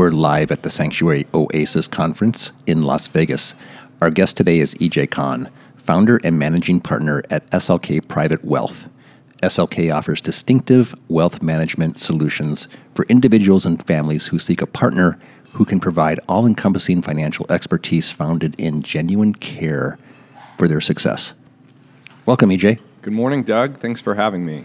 We're live at the Sanctuary Oasis Conference in Las Vegas. Our guest today is EJ Khan, founder and managing partner at SLK Private Wealth. SLK offers distinctive wealth management solutions for individuals and families who seek a partner who can provide all encompassing financial expertise founded in genuine care for their success. Welcome, EJ. Good morning, Doug. Thanks for having me.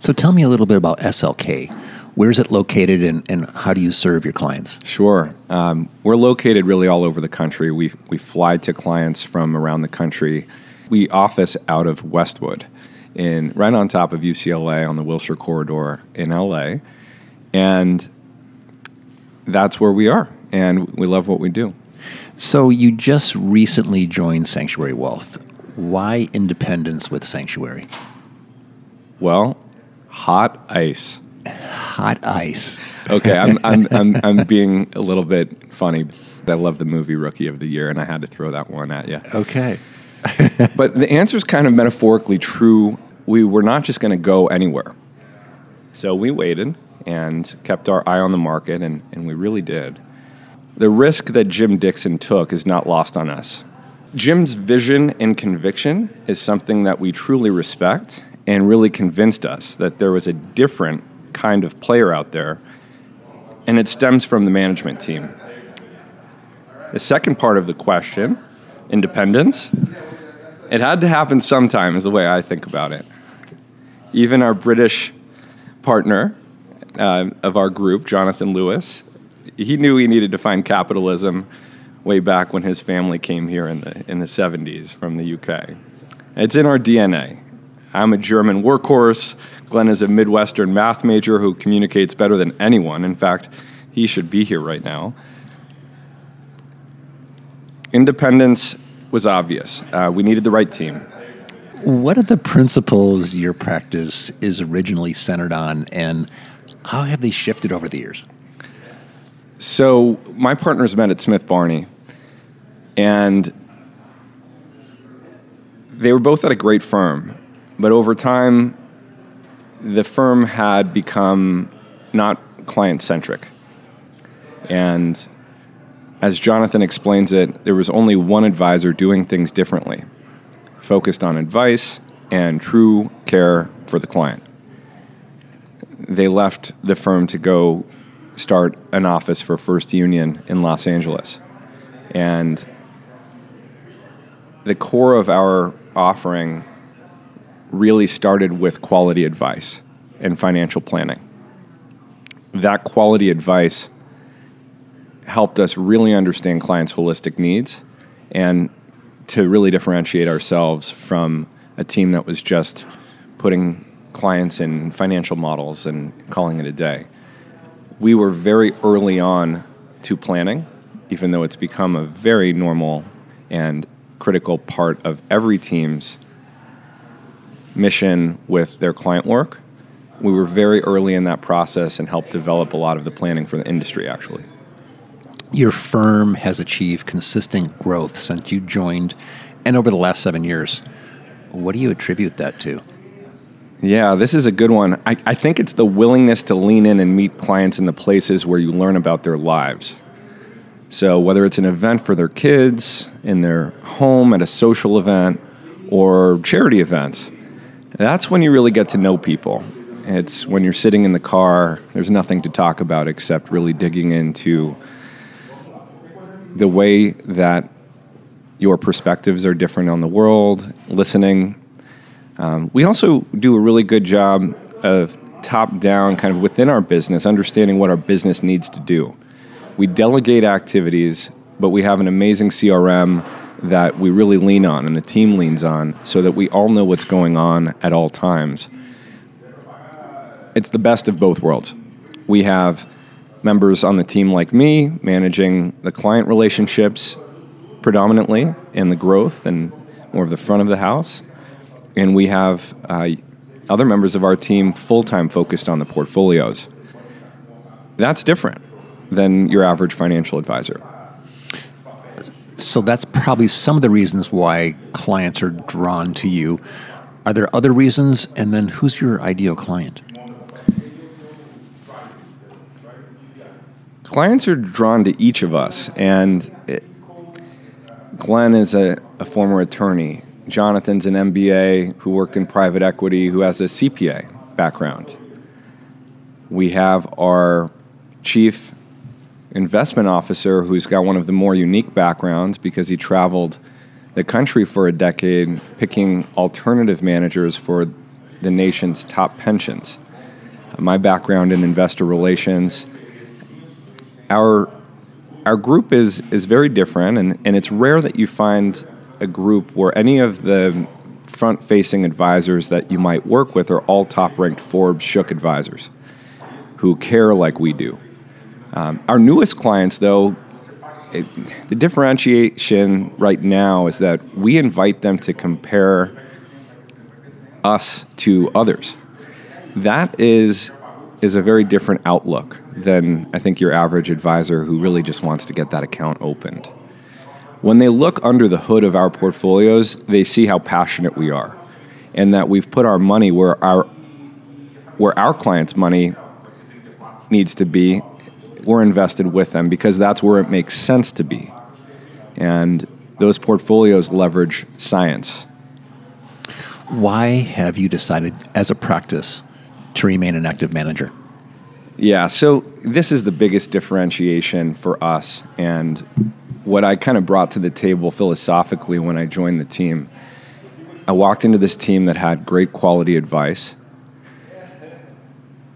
So, tell me a little bit about SLK. Where is it located and, and how do you serve your clients? Sure. Um, we're located really all over the country. We, we fly to clients from around the country. We office out of Westwood, in, right on top of UCLA on the Wilshire Corridor in LA. And that's where we are. And we love what we do. So, you just recently joined Sanctuary Wealth. Why independence with Sanctuary? Well, hot ice. Hot ice. Okay, I'm, I'm, I'm, I'm being a little bit funny. I love the movie Rookie of the Year, and I had to throw that one at you. Okay. but the answer is kind of metaphorically true. We were not just going to go anywhere. So we waited and kept our eye on the market, and, and we really did. The risk that Jim Dickson took is not lost on us. Jim's vision and conviction is something that we truly respect and really convinced us that there was a different kind of player out there, and it stems from the management team. The second part of the question, independence, it had to happen sometime, is the way I think about it. Even our British partner uh, of our group, Jonathan Lewis, he knew he needed to find capitalism way back when his family came here in the, in the 70s from the UK. It's in our DNA. I'm a German workhorse. Glenn is a Midwestern math major who communicates better than anyone. In fact, he should be here right now. Independence was obvious. Uh, we needed the right team. What are the principles your practice is originally centered on, and how have they shifted over the years? So, my partners met at Smith Barney, and they were both at a great firm. But over time, the firm had become not client centric. And as Jonathan explains it, there was only one advisor doing things differently, focused on advice and true care for the client. They left the firm to go start an office for First Union in Los Angeles. And the core of our offering really started with quality advice and financial planning. That quality advice helped us really understand clients' holistic needs and to really differentiate ourselves from a team that was just putting clients in financial models and calling it a day. We were very early on to planning, even though it's become a very normal and critical part of every team's mission with their client work. We were very early in that process and helped develop a lot of the planning for the industry, actually. Your firm has achieved consistent growth since you joined and over the last seven years. What do you attribute that to? Yeah, this is a good one. I, I think it's the willingness to lean in and meet clients in the places where you learn about their lives. So, whether it's an event for their kids, in their home, at a social event, or charity events, that's when you really get to know people. It's when you're sitting in the car, there's nothing to talk about except really digging into the way that your perspectives are different on the world, listening. Um, we also do a really good job of top down, kind of within our business, understanding what our business needs to do. We delegate activities, but we have an amazing CRM that we really lean on and the team leans on so that we all know what's going on at all times. It's the best of both worlds. We have members on the team like me managing the client relationships predominantly and the growth and more of the front of the house. And we have uh, other members of our team full time focused on the portfolios. That's different than your average financial advisor. So that's probably some of the reasons why clients are drawn to you. Are there other reasons? And then who's your ideal client? Clients are drawn to each of us, and it, Glenn is a, a former attorney. Jonathan's an MBA who worked in private equity, who has a CPA background. We have our chief investment officer who's got one of the more unique backgrounds because he traveled the country for a decade picking alternative managers for the nation's top pensions. My background in investor relations. Our our group is is very different and, and it's rare that you find a group where any of the front facing advisors that you might work with are all top ranked Forbes Shook advisors who care like we do. Um, our newest clients, though, it, the differentiation right now is that we invite them to compare us to others. That is is a very different outlook than I think your average advisor who really just wants to get that account opened. When they look under the hood of our portfolios, they see how passionate we are and that we've put our money where our where our clients' money needs to be we're invested with them because that's where it makes sense to be. And those portfolios leverage science. Why have you decided as a practice to remain an active manager? Yeah, so this is the biggest differentiation for us and what I kind of brought to the table philosophically when I joined the team. I walked into this team that had great quality advice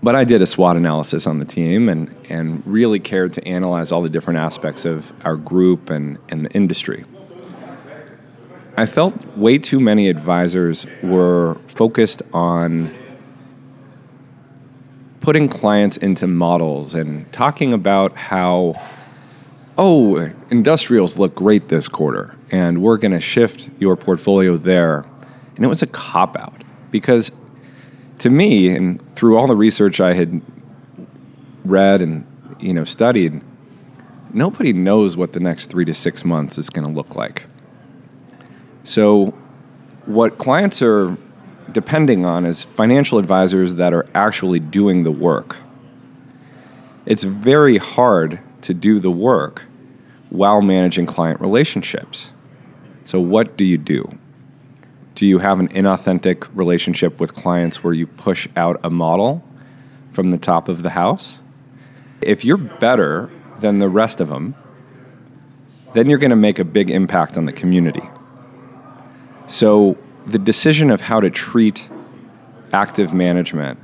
but I did a SWOT analysis on the team and, and really cared to analyze all the different aspects of our group and, and the industry. I felt way too many advisors were focused on putting clients into models and talking about how, oh, industrials look great this quarter and we're going to shift your portfolio there. And it was a cop out because to me, and through all the research I had read and you know studied, nobody knows what the next three to six months is going to look like. So, what clients are depending on is financial advisors that are actually doing the work. It's very hard to do the work while managing client relationships. So, what do you do? Do you have an inauthentic relationship with clients where you push out a model from the top of the house? If you're better than the rest of them, then you're going to make a big impact on the community. So, the decision of how to treat active management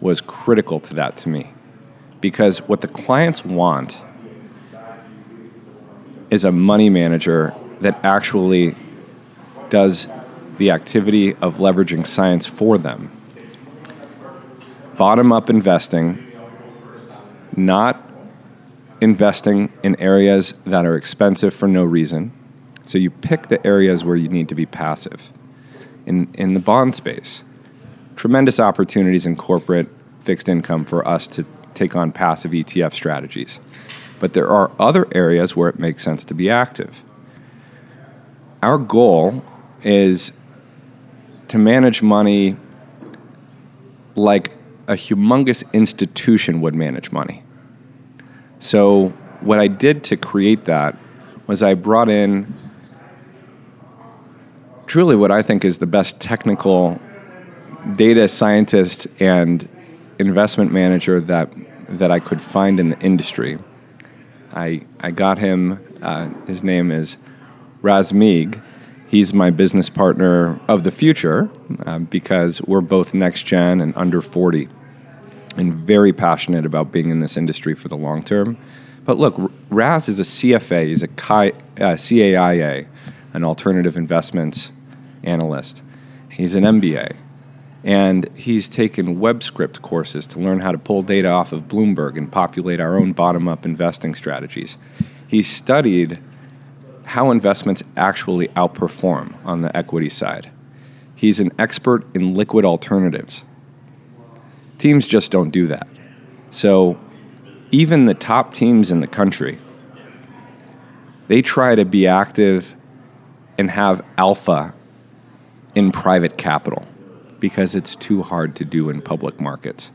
was critical to that to me. Because what the clients want is a money manager that actually does the activity of leveraging science for them. Bottom up investing, not investing in areas that are expensive for no reason. So you pick the areas where you need to be passive. In, in the bond space, tremendous opportunities in corporate fixed income for us to take on passive ETF strategies. But there are other areas where it makes sense to be active. Our goal is to manage money like a humongous institution would manage money. So, what I did to create that was I brought in truly what I think is the best technical data scientist and investment manager that that I could find in the industry. I I got him. Uh, his name is Raz Meeg, He's my business partner of the future uh, because we're both next gen and under 40 and very passionate about being in this industry for the long term. But look, Raz is a CFA, he's a uh, CAIA, an alternative investments analyst. He's an MBA. And he's taken web script courses to learn how to pull data off of Bloomberg and populate our own bottom up investing strategies. He's studied how investments actually outperform on the equity side. He's an expert in liquid alternatives. Teams just don't do that. So, even the top teams in the country, they try to be active and have alpha in private capital because it's too hard to do in public markets.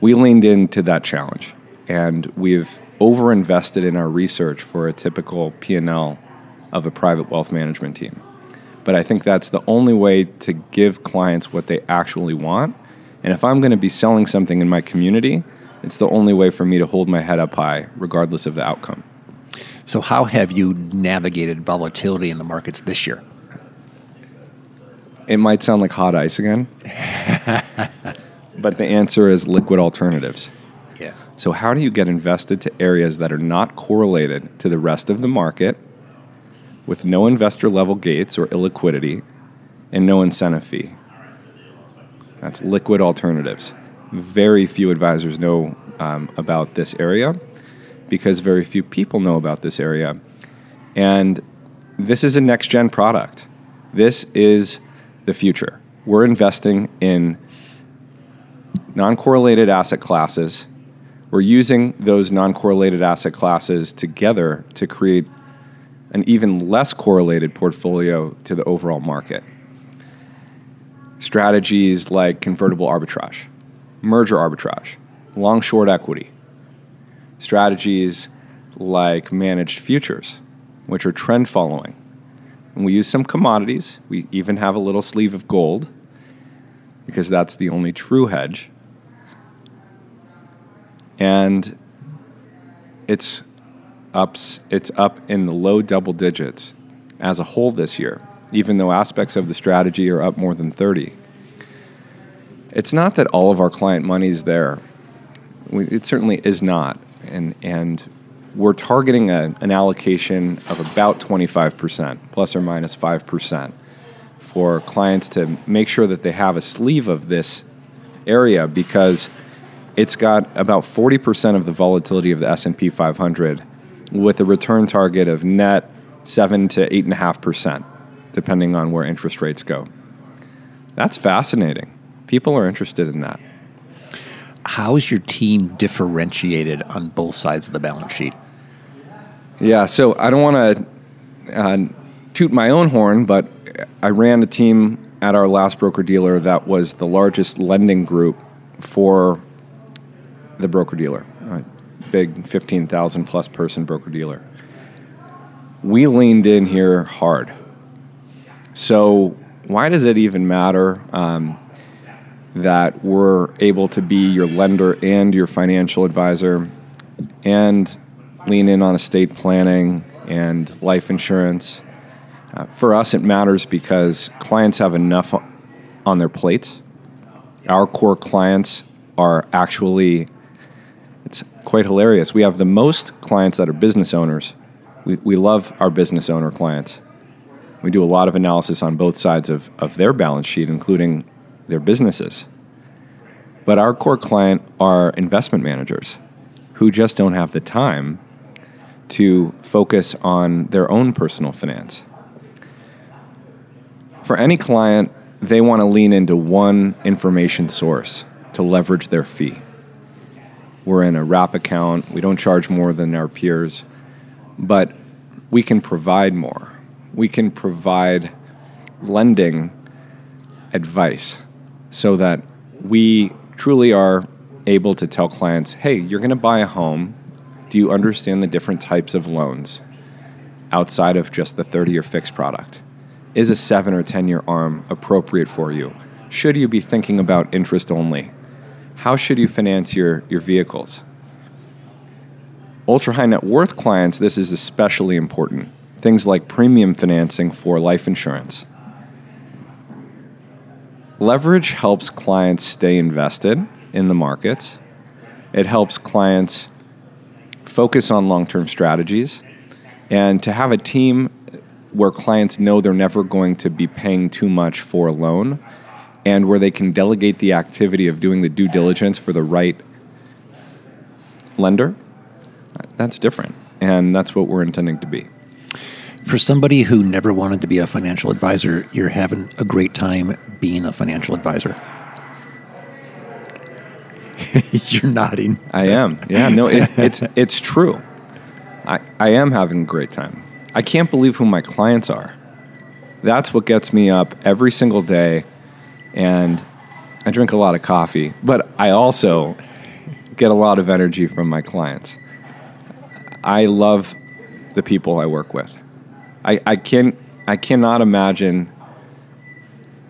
We leaned into that challenge and we've overinvested in our research for a typical P&L of a private wealth management team. But I think that's the only way to give clients what they actually want. And if I'm going to be selling something in my community, it's the only way for me to hold my head up high regardless of the outcome. So, how have you navigated volatility in the markets this year? It might sound like hot ice again, but the answer is liquid alternatives. So, how do you get invested to areas that are not correlated to the rest of the market with no investor level gates or illiquidity and no incentive fee? That's liquid alternatives. Very few advisors know um, about this area because very few people know about this area. And this is a next gen product. This is the future. We're investing in non correlated asset classes. We're using those non correlated asset classes together to create an even less correlated portfolio to the overall market. Strategies like convertible arbitrage, merger arbitrage, long short equity, strategies like managed futures, which are trend following. And we use some commodities. We even have a little sleeve of gold because that's the only true hedge. And it's ups it's up in the low double digits as a whole this year, even though aspects of the strategy are up more than 30. It's not that all of our client money is there. It certainly is not and and we're targeting a, an allocation of about 25%, plus or minus 5%, for clients to make sure that they have a sleeve of this area because it's got about 40% of the volatility of the S&P 500 with a return target of net 7 to 8.5%, depending on where interest rates go. That's fascinating. People are interested in that how is your team differentiated on both sides of the balance sheet? Yeah, so I don't want to uh, toot my own horn, but I ran a team at our last broker dealer that was the largest lending group for the broker dealer, a big 15,000 plus person broker dealer. We leaned in here hard. So, why does it even matter? Um, that we're able to be your lender and your financial advisor and lean in on estate planning and life insurance. Uh, for us, it matters because clients have enough on their plates. Our core clients are actually, quite hilarious. We have the most clients that are business owners. We, we love our business owner clients. We do a lot of analysis on both sides of, of their balance sheet, including their businesses. But our core client are investment managers who just don't have the time to focus on their own personal finance. For any client, they want to lean into one information source to leverage their fee. We're in a wrap account, we don't charge more than our peers, but we can provide more. We can provide lending advice so that we truly are able to tell clients, hey, you're going to buy a home. Do you understand the different types of loans outside of just the 30 year fixed product? Is a seven or 10 year ARM appropriate for you? Should you be thinking about interest only? How should you finance your, your vehicles? Ultra high net worth clients, this is especially important. Things like premium financing for life insurance Leverage helps clients stay invested in the markets. It helps clients focus on long term strategies. And to have a team where clients know they're never going to be paying too much for a loan and where they can delegate the activity of doing the due diligence for the right lender, that's different. And that's what we're intending to be. For somebody who never wanted to be a financial advisor, you're having a great time being a financial advisor. you're nodding. I am. Yeah, no, it, it's it's true. I, I am having a great time. I can't believe who my clients are. That's what gets me up every single day. And I drink a lot of coffee, but I also get a lot of energy from my clients. I love the people I work with. I, I can I cannot imagine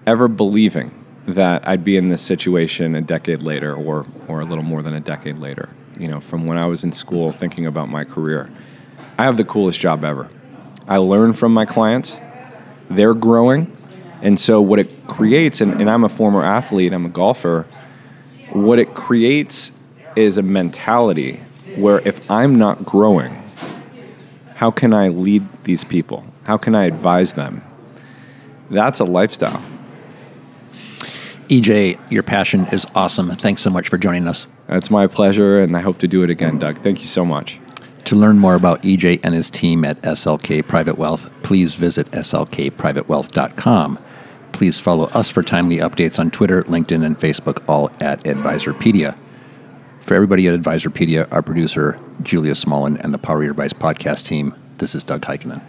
ever believing that I'd be in this situation a decade later or or a little more than a decade later. You know, from when I was in school thinking about my career. I have the coolest job ever. I learn from my clients. They're growing. And so what it creates and, and I'm a former athlete, I'm a golfer, what it creates is a mentality where if I'm not growing, how can I lead these people? How can I advise them? That's a lifestyle. EJ, your passion is awesome. Thanks so much for joining us. It's my pleasure, and I hope to do it again, Doug. Thank you so much. To learn more about EJ and his team at SLK Private Wealth, please visit slkprivatewealth.com. Please follow us for timely updates on Twitter, LinkedIn, and Facebook, all at Advisorpedia. For everybody at Advisorpedia, our producer, Julia Smolin, and the Power Your Advice podcast team, this is Doug Heikkinen.